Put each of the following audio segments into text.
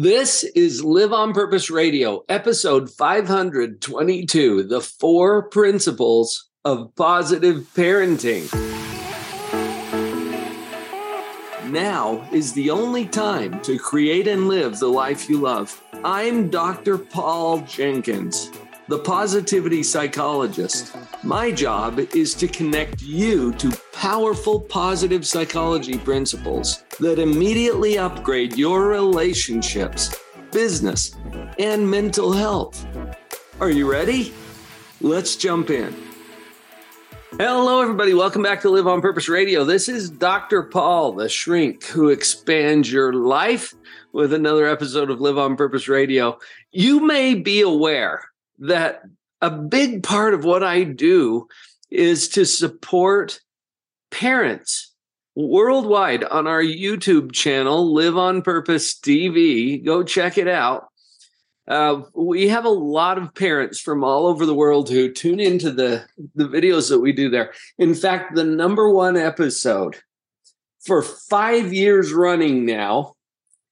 This is Live on Purpose Radio, episode 522 The Four Principles of Positive Parenting. Now is the only time to create and live the life you love. I'm Dr. Paul Jenkins, the positivity psychologist. My job is to connect you to powerful positive psychology principles that immediately upgrade your relationships, business, and mental health. Are you ready? Let's jump in. Hello, everybody. Welcome back to Live on Purpose Radio. This is Dr. Paul, the shrink who expands your life with another episode of Live on Purpose Radio. You may be aware that a big part of what I do is to support parents worldwide on our YouTube channel, Live on Purpose TV. Go check it out. Uh, we have a lot of parents from all over the world who tune into the, the videos that we do there. In fact, the number one episode for five years running now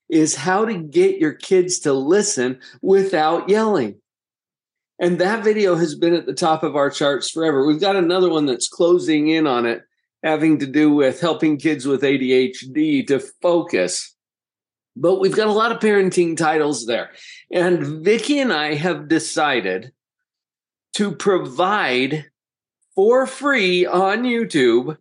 is how to get your kids to listen without yelling. And that video has been at the top of our charts forever. We've got another one that's closing in on it, having to do with helping kids with ADHD to focus. But we've got a lot of parenting titles there. And Vicki and I have decided to provide for free on YouTube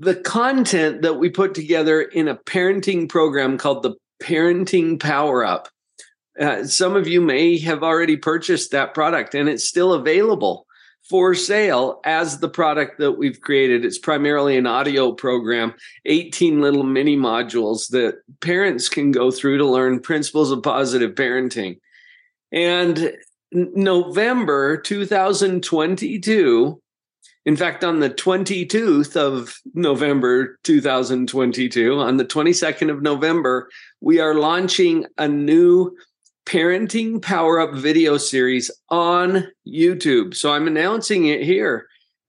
the content that we put together in a parenting program called the Parenting Power Up. Uh, some of you may have already purchased that product and it's still available for sale as the product that we've created. It's primarily an audio program, 18 little mini modules that parents can go through to learn principles of positive parenting. And November 2022, in fact, on the 22th of November 2022, on the 22nd of November, we are launching a new Parenting Power Up video series on YouTube. So I'm announcing it here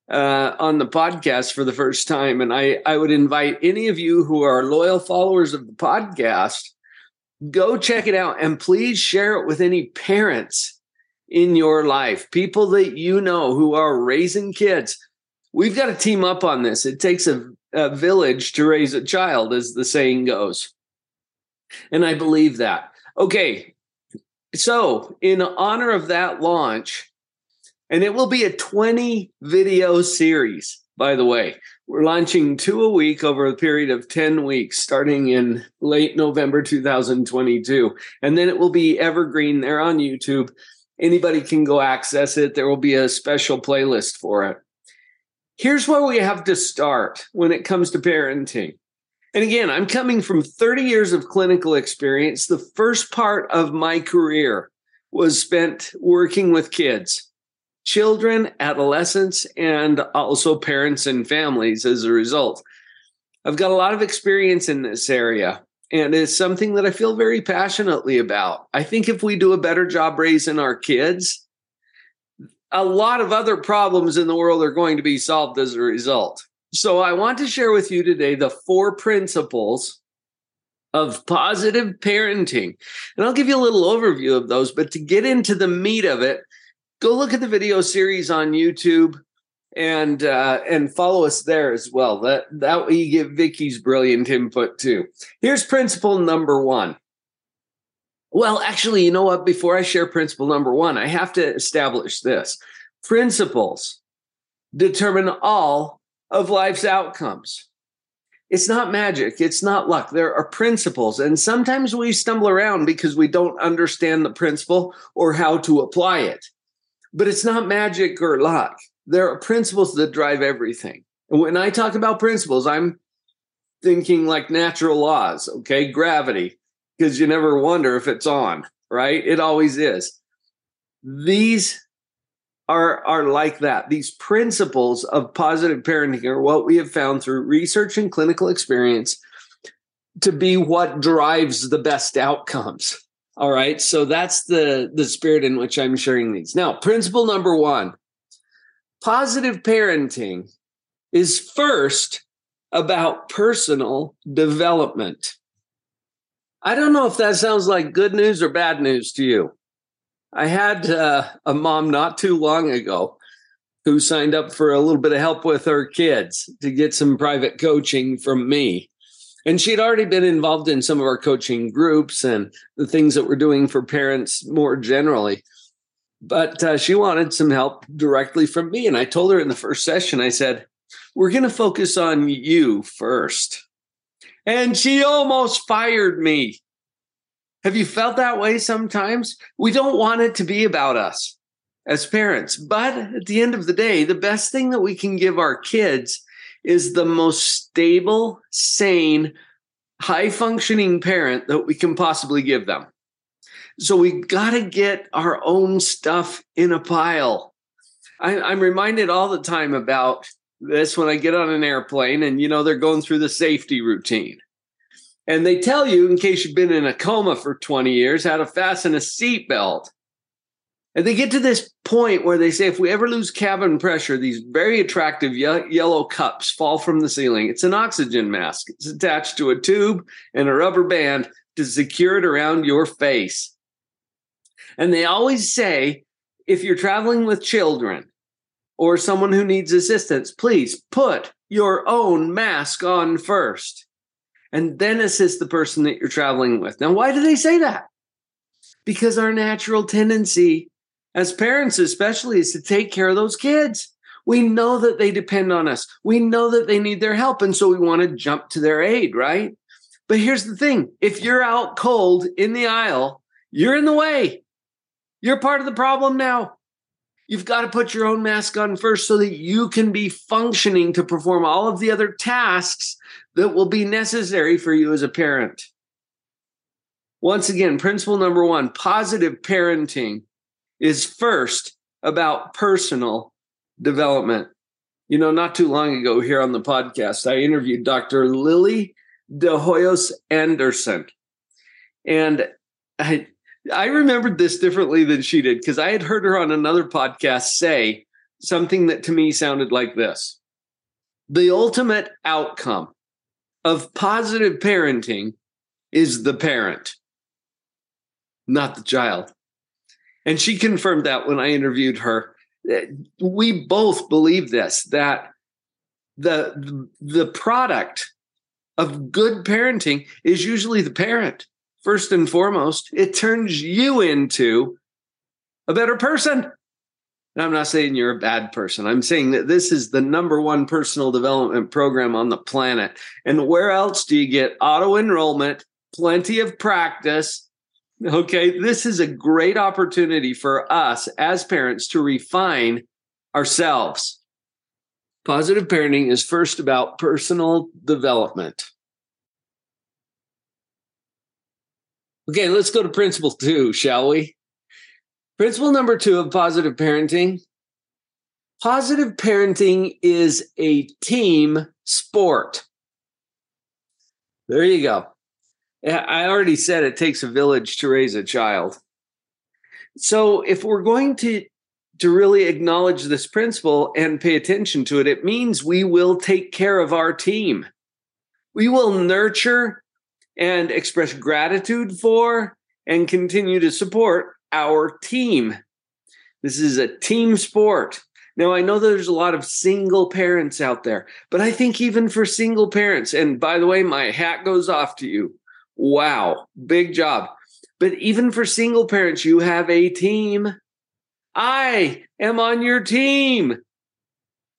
uh, on the podcast for the first time. And I, I would invite any of you who are loyal followers of the podcast, go check it out and please share it with any parents in your life, people that you know who are raising kids. We've got to team up on this. It takes a, a village to raise a child, as the saying goes. And I believe that. Okay, so, in honor of that launch, and it will be a 20 video series, by the way. We're launching two a week over a period of 10 weeks, starting in late November 2022. And then it will be evergreen there on YouTube. Anybody can go access it. There will be a special playlist for it. Here's where we have to start when it comes to parenting and again, I'm coming from 30 years of clinical experience. The first part of my career was spent working with kids, children, adolescents, and also parents and families as a result. I've got a lot of experience in this area, and it's something that I feel very passionately about. I think if we do a better job raising our kids, a lot of other problems in the world are going to be solved as a result. So I want to share with you today the four principles of positive parenting. And I'll give you a little overview of those, but to get into the meat of it, go look at the video series on YouTube and uh, and follow us there as well. That that way you get Vicki's brilliant input too. Here's principle number one. Well, actually, you know what? Before I share principle number one, I have to establish this. Principles determine all of life's outcomes. It's not magic, it's not luck. There are principles. And sometimes we stumble around because we don't understand the principle or how to apply it. But it's not magic or luck. There are principles that drive everything. And when I talk about principles, I'm thinking like natural laws, okay? Gravity, because you never wonder if it's on, right? It always is. These are are like that. These principles of positive parenting are what we have found through research and clinical experience to be what drives the best outcomes. All right. So that's the the spirit in which I'm sharing these. Now, principle number 1. Positive parenting is first about personal development. I don't know if that sounds like good news or bad news to you. I had uh, a mom not too long ago who signed up for a little bit of help with her kids to get some private coaching from me. And she had already been involved in some of our coaching groups and the things that we're doing for parents more generally. But uh, she wanted some help directly from me. And I told her in the first session, I said, We're going to focus on you first. And she almost fired me. Have you felt that way sometimes? We don't want it to be about us as parents. But at the end of the day, the best thing that we can give our kids is the most stable, sane, high functioning parent that we can possibly give them. So we got to get our own stuff in a pile. I, am reminded all the time about this when I get on an airplane and, you know, they're going through the safety routine. And they tell you, in case you've been in a coma for 20 years, how to fasten a seatbelt. And they get to this point where they say if we ever lose cabin pressure, these very attractive ye- yellow cups fall from the ceiling. It's an oxygen mask. It's attached to a tube and a rubber band to secure it around your face. And they always say if you're traveling with children or someone who needs assistance, please put your own mask on first and then assist the person that you're traveling with. Now, why do they say that? Because our natural tendency as parents, especially, is to take care of those kids. We know that they depend on us. We know that they need their help. And so we want to jump to their aid, right? But here's the thing if you're out cold in the aisle, you're in the way. You're part of the problem now. You've got to put your own mask on first so that you can be functioning to perform all of the other tasks that will be necessary for you as a parent. Once again, principle number one positive parenting is first about personal development. You know, not too long ago here on the podcast, I interviewed Dr. Lili de Hoyos Anderson. And I, I remembered this differently than she did because I had heard her on another podcast say something that to me sounded like this The ultimate outcome of positive parenting is the parent, not the child. And she confirmed that when I interviewed her. We both believe this that the the product of good parenting is usually the parent first and foremost it turns you into a better person and i'm not saying you're a bad person i'm saying that this is the number one personal development program on the planet and where else do you get auto enrollment plenty of practice Okay, this is a great opportunity for us as parents to refine ourselves. Positive parenting is first about personal development. Okay, let's go to principle two, shall we? Principle number two of positive parenting positive parenting is a team sport. There you go. I already said it takes a village to raise a child. So if we're going to to really acknowledge this principle and pay attention to it, it means we will take care of our team. We will nurture and express gratitude for and continue to support our team. This is a team sport. Now, I know there's a lot of single parents out there, but I think even for single parents, and by the way, my hat goes off to you. Wow, big job. But even for single parents, you have a team. I am on your team.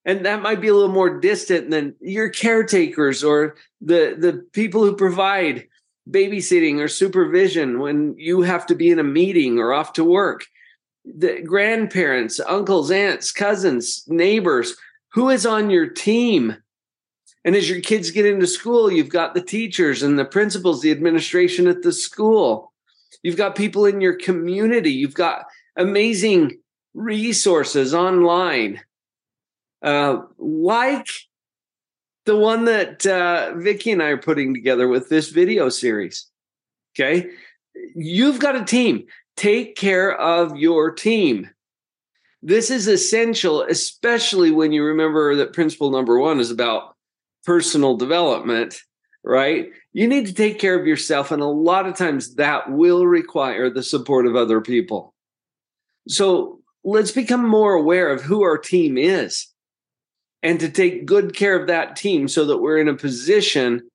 And that might be a little more distant than your caretakers or the, the people who provide babysitting or supervision when you have to be in a meeting or off to work. The grandparents, uncles, aunts, cousins, neighbors, who is on your team? And as your kids get into school, you've got the teachers and the principals, the administration at the school. You've got people in your community. You've got amazing resources online, uh, like the one that uh, Vicki and I are putting together with this video series. Okay. You've got a team. Take care of your team. This is essential, especially when you remember that principle number one is about personal development, right? you need to take care of yourself. And a lot of times that will require the support of other people. So let's become more aware of who our team is and to take good care of that team so that we're in a position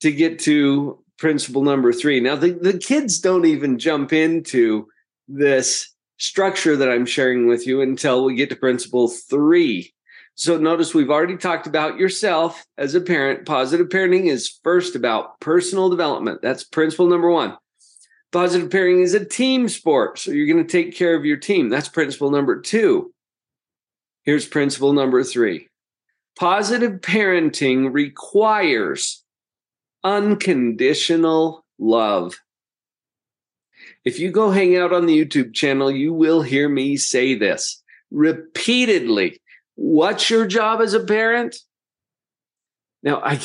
to get to principle number three. Now, the, the kids don't even jump into this structure that I'm sharing with you until we get to principle three. So notice we've already talked about yourself as a parent. Positive parenting is first about personal development. That's principle number one. Positive parenting is a team sport. So you're going to take care of your team. That's principle number two. Here's principle number three. Positive parenting requires unconditional love. If you go hang out on the YouTube channel, you will hear me say this repeatedly What's your job as a parent? Now, I,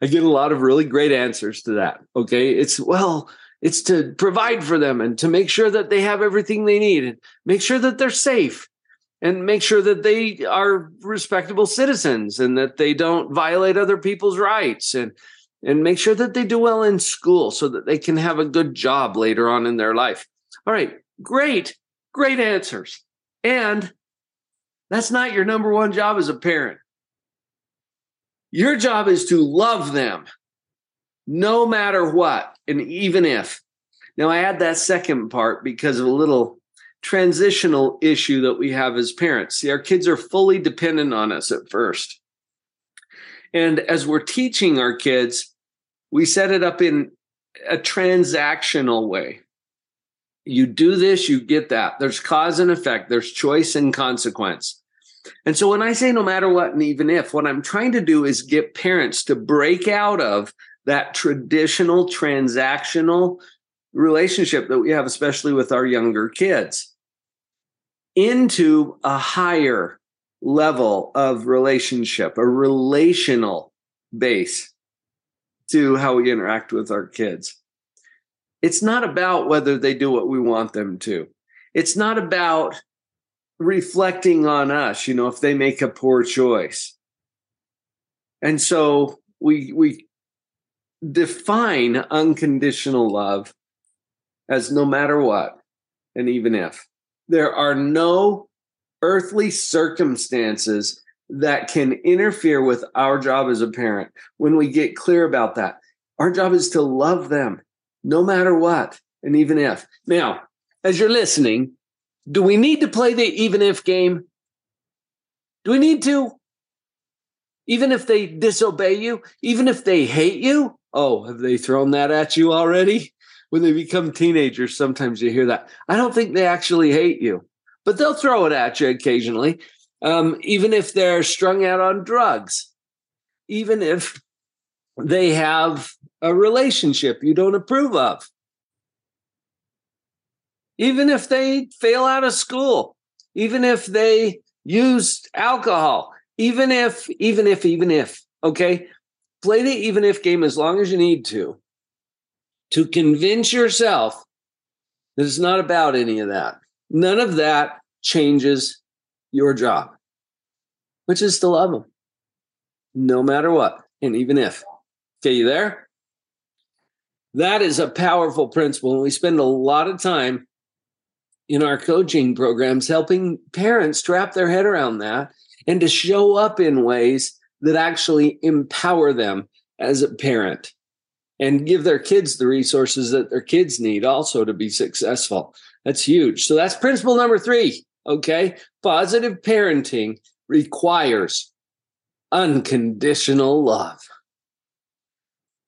I get a lot of really great answers to that. Okay. It's, well, it's to provide for them and to make sure that they have everything they need and make sure that they're safe and make sure that they are respectable citizens and that they don't violate other people's rights and and make sure that they do well in school so that they can have a good job later on in their life. All right, great. Great answers. And that's not your number one job as a parent. Your job is to love them no matter what, and even if. Now, I add that second part because of a little transitional issue that we have as parents. See, our kids are fully dependent on us at first. And as we're teaching our kids, we set it up in a transactional way. You do this, you get that. There's cause and effect, there's choice and consequence. And so when I say no matter what, and even if, what I'm trying to do is get parents to break out of that traditional transactional relationship that we have, especially with our younger kids, into a higher level of relationship, a relational base to how we interact with our kids. It's not about whether they do what we want them to. It's not about reflecting on us, you know, if they make a poor choice. And so we we define unconditional love as no matter what and even if there are no earthly circumstances that can interfere with our job as a parent when we get clear about that. Our job is to love them no matter what and even if. Now as you're listening do we need to play the even if game? Do we need to? Even if they disobey you? Even if they hate you? Oh have they thrown that at you already when they become teenagers sometimes you hear that i don't think they actually hate you. But they'll throw it at you occasionally um, even if they're strung out on drugs, even if they have a relationship you don't approve of, even if they fail out of school, even if they use alcohol, even if, even if, even if, okay, play the even if game as long as you need to, to convince yourself that it's not about any of that. None of that changes your job, which is to love them no matter what. And even if, okay, you there? That is a powerful principle. And we spend a lot of time in our coaching programs helping parents wrap their head around that and to show up in ways that actually empower them as a parent and give their kids the resources that their kids need also to be successful. That's huge. So that's principle number three. Okay. Positive parenting requires unconditional love.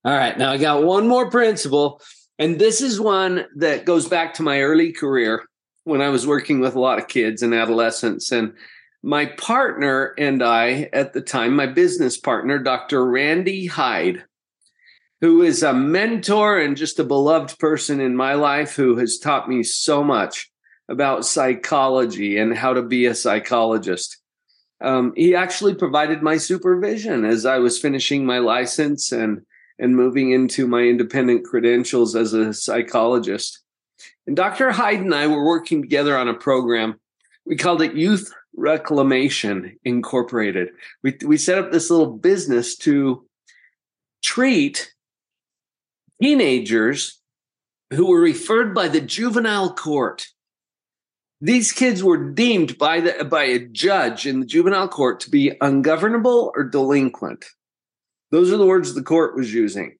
All right. Now I got one more principle. And this is one that goes back to my early career when I was working with a lot of kids and adolescents. And my partner and I, at the time, my business partner, Dr. Randy Hyde, who is a mentor and just a beloved person in my life who has taught me so much about psychology and how to be a psychologist. Um, he actually provided my supervision as I was finishing my license and and moving into my independent credentials as a psychologist. And Dr. Hyde and I were working together on a program. We called it Youth Reclamation Incorporated. We we set up this little business to treat teenagers who were referred by the juvenile court. These kids were deemed by the by a judge in the juvenile court to be ungovernable or delinquent. Those are the words the court was using.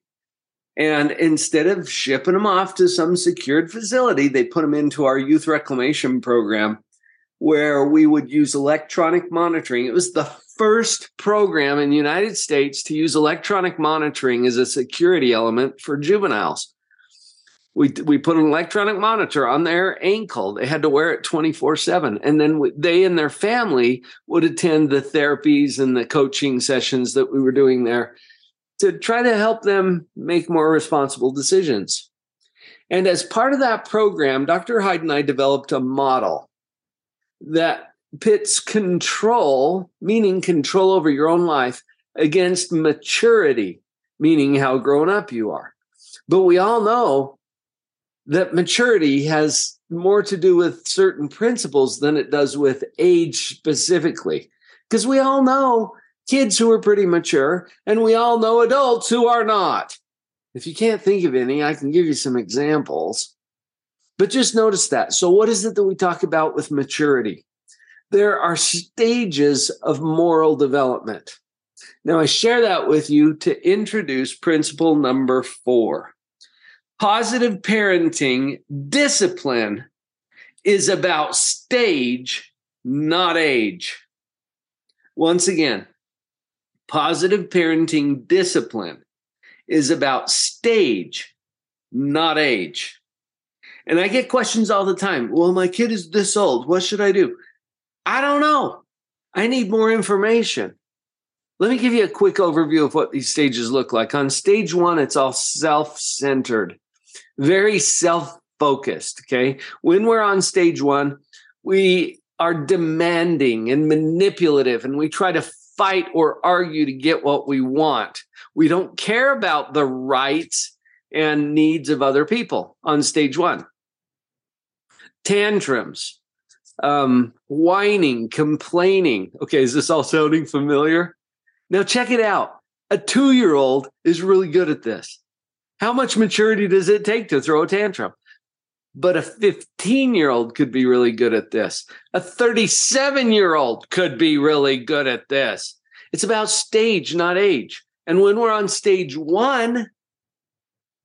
And instead of shipping them off to some secured facility, they put them into our youth reclamation program where we would use electronic monitoring. It was the first program in the United States to use electronic monitoring as a security element for juveniles. We, we put an electronic monitor on their ankle. They had to wear it 24 7. And then they and their family would attend the therapies and the coaching sessions that we were doing there to try to help them make more responsible decisions. And as part of that program, Dr. Hyde and I developed a model that pits control, meaning control over your own life, against maturity, meaning how grown up you are. But we all know that maturity has more to do with certain principles than it does with age specifically. Because we all know kids who are pretty mature, and we all know adults who are not. If you can't think of any, I can give you some examples. But just notice that. So, what is it that we talk about with maturity? There are stages of moral development. Now, I share that with you to introduce principle number four. Positive parenting discipline is about stage, not age. Once again, positive parenting discipline is about stage, not age. And I get questions all the time. Well, my kid is this old. What should I do? I don't know. I need more information. Let me give you a quick overview of what these stages look like. On stage one, it's all self centered, very self focused. Okay. When we're on stage one, we are demanding and manipulative, and we try to fight or argue to get what we want. We don't care about the rights and needs of other people on stage one. Tantrums um, whining, complaining. Okay, is this all sounding familiar? Now, check it out. A two year old is really good at this. How much maturity does it take to throw a tantrum? But a 15 year old could be really good at this. A 37 year old could be really good at this. It's about stage, not age. And when we're on stage one,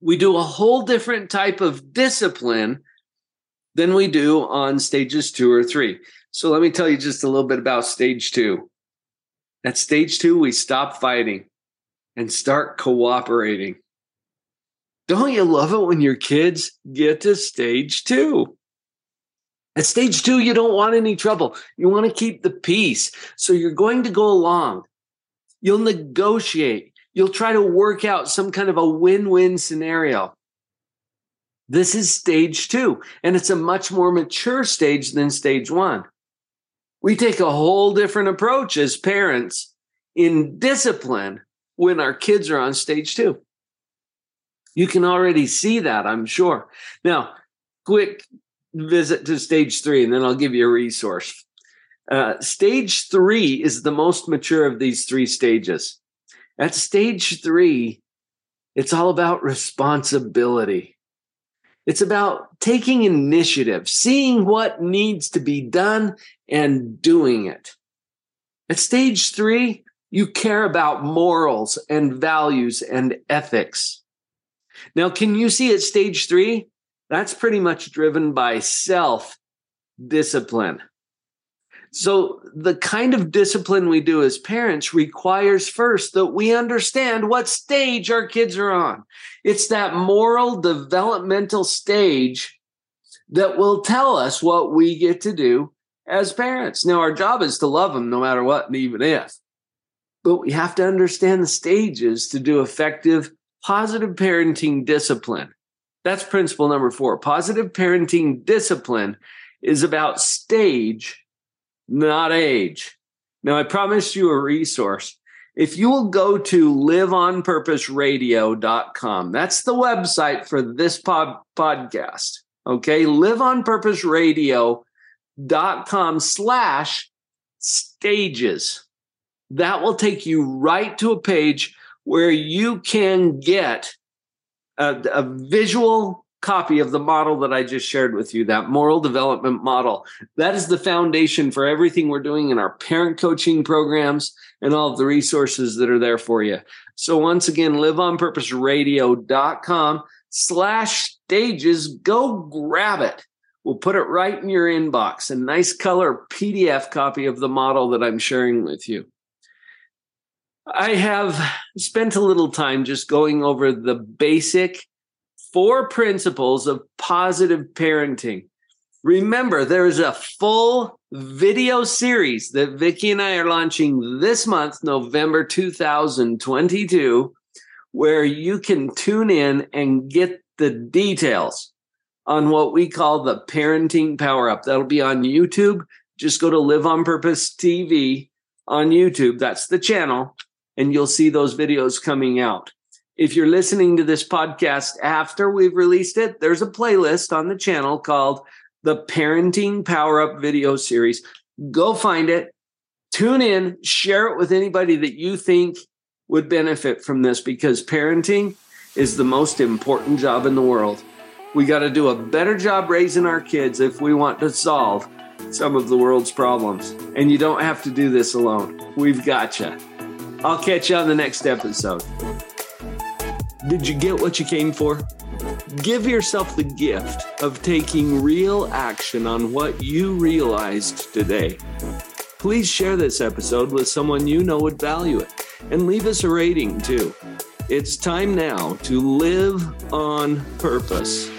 we do a whole different type of discipline than we do on stages two or three. So let me tell you just a little bit about stage two. At stage two, we stop fighting and start cooperating. Don't you love it when your kids get to stage two? At stage two, you don't want any trouble. You want to keep the peace. So you're going to go along. You'll negotiate. You'll try to work out some kind of a win win scenario. This is stage two, and it's a much more mature stage than stage one. We take a whole different approach as parents in discipline when our kids are on stage two. You can already see that, I'm sure. Now, quick visit to stage three, and then I'll give you a resource. Uh, stage three is the most mature of these three stages. At stage three, it's all about responsibility. It's about taking initiative, seeing what needs to be done and doing it. At stage three, you care about morals and values and ethics. Now, can you see at stage three? That's pretty much driven by self discipline. So, the kind of discipline we do as parents requires first that we understand what stage our kids are on. It's that moral developmental stage that will tell us what we get to do as parents. Now, our job is to love them no matter what and even if. But we have to understand the stages to do effective positive parenting discipline. That's principle number four. Positive parenting discipline is about stage not age. Now, I promised you a resource. If you will go to liveonpurposeradio.com, that's the website for this pod- podcast. Okay, liveonpurposeradio.com slash stages. That will take you right to a page where you can get a, a visual copy of the model that I just shared with you, that moral development model. That is the foundation for everything we're doing in our parent coaching programs and all of the resources that are there for you. So once again, liveonpurposeradio.com slash stages. Go grab it. We'll put it right in your inbox, a nice color PDF copy of the model that I'm sharing with you. I have spent a little time just going over the basic four principles of positive parenting. Remember, there's a full video series that Vicki and I are launching this month, November 2022, where you can tune in and get the details on what we call the parenting power up. That'll be on YouTube. Just go to Live on Purpose TV on YouTube. That's the channel, and you'll see those videos coming out. If you're listening to this podcast after we've released it, there's a playlist on the channel called the Parenting Power Up video series. Go find it, tune in, share it with anybody that you think would benefit from this because parenting is the most important job in the world. We got to do a better job raising our kids if we want to solve some of the world's problems. And you don't have to do this alone. We've got you. I'll catch you on the next episode. Did you get what you came for? Give yourself the gift of taking real action on what you realized today. Please share this episode with someone you know would value it and leave us a rating too. It's time now to live on purpose.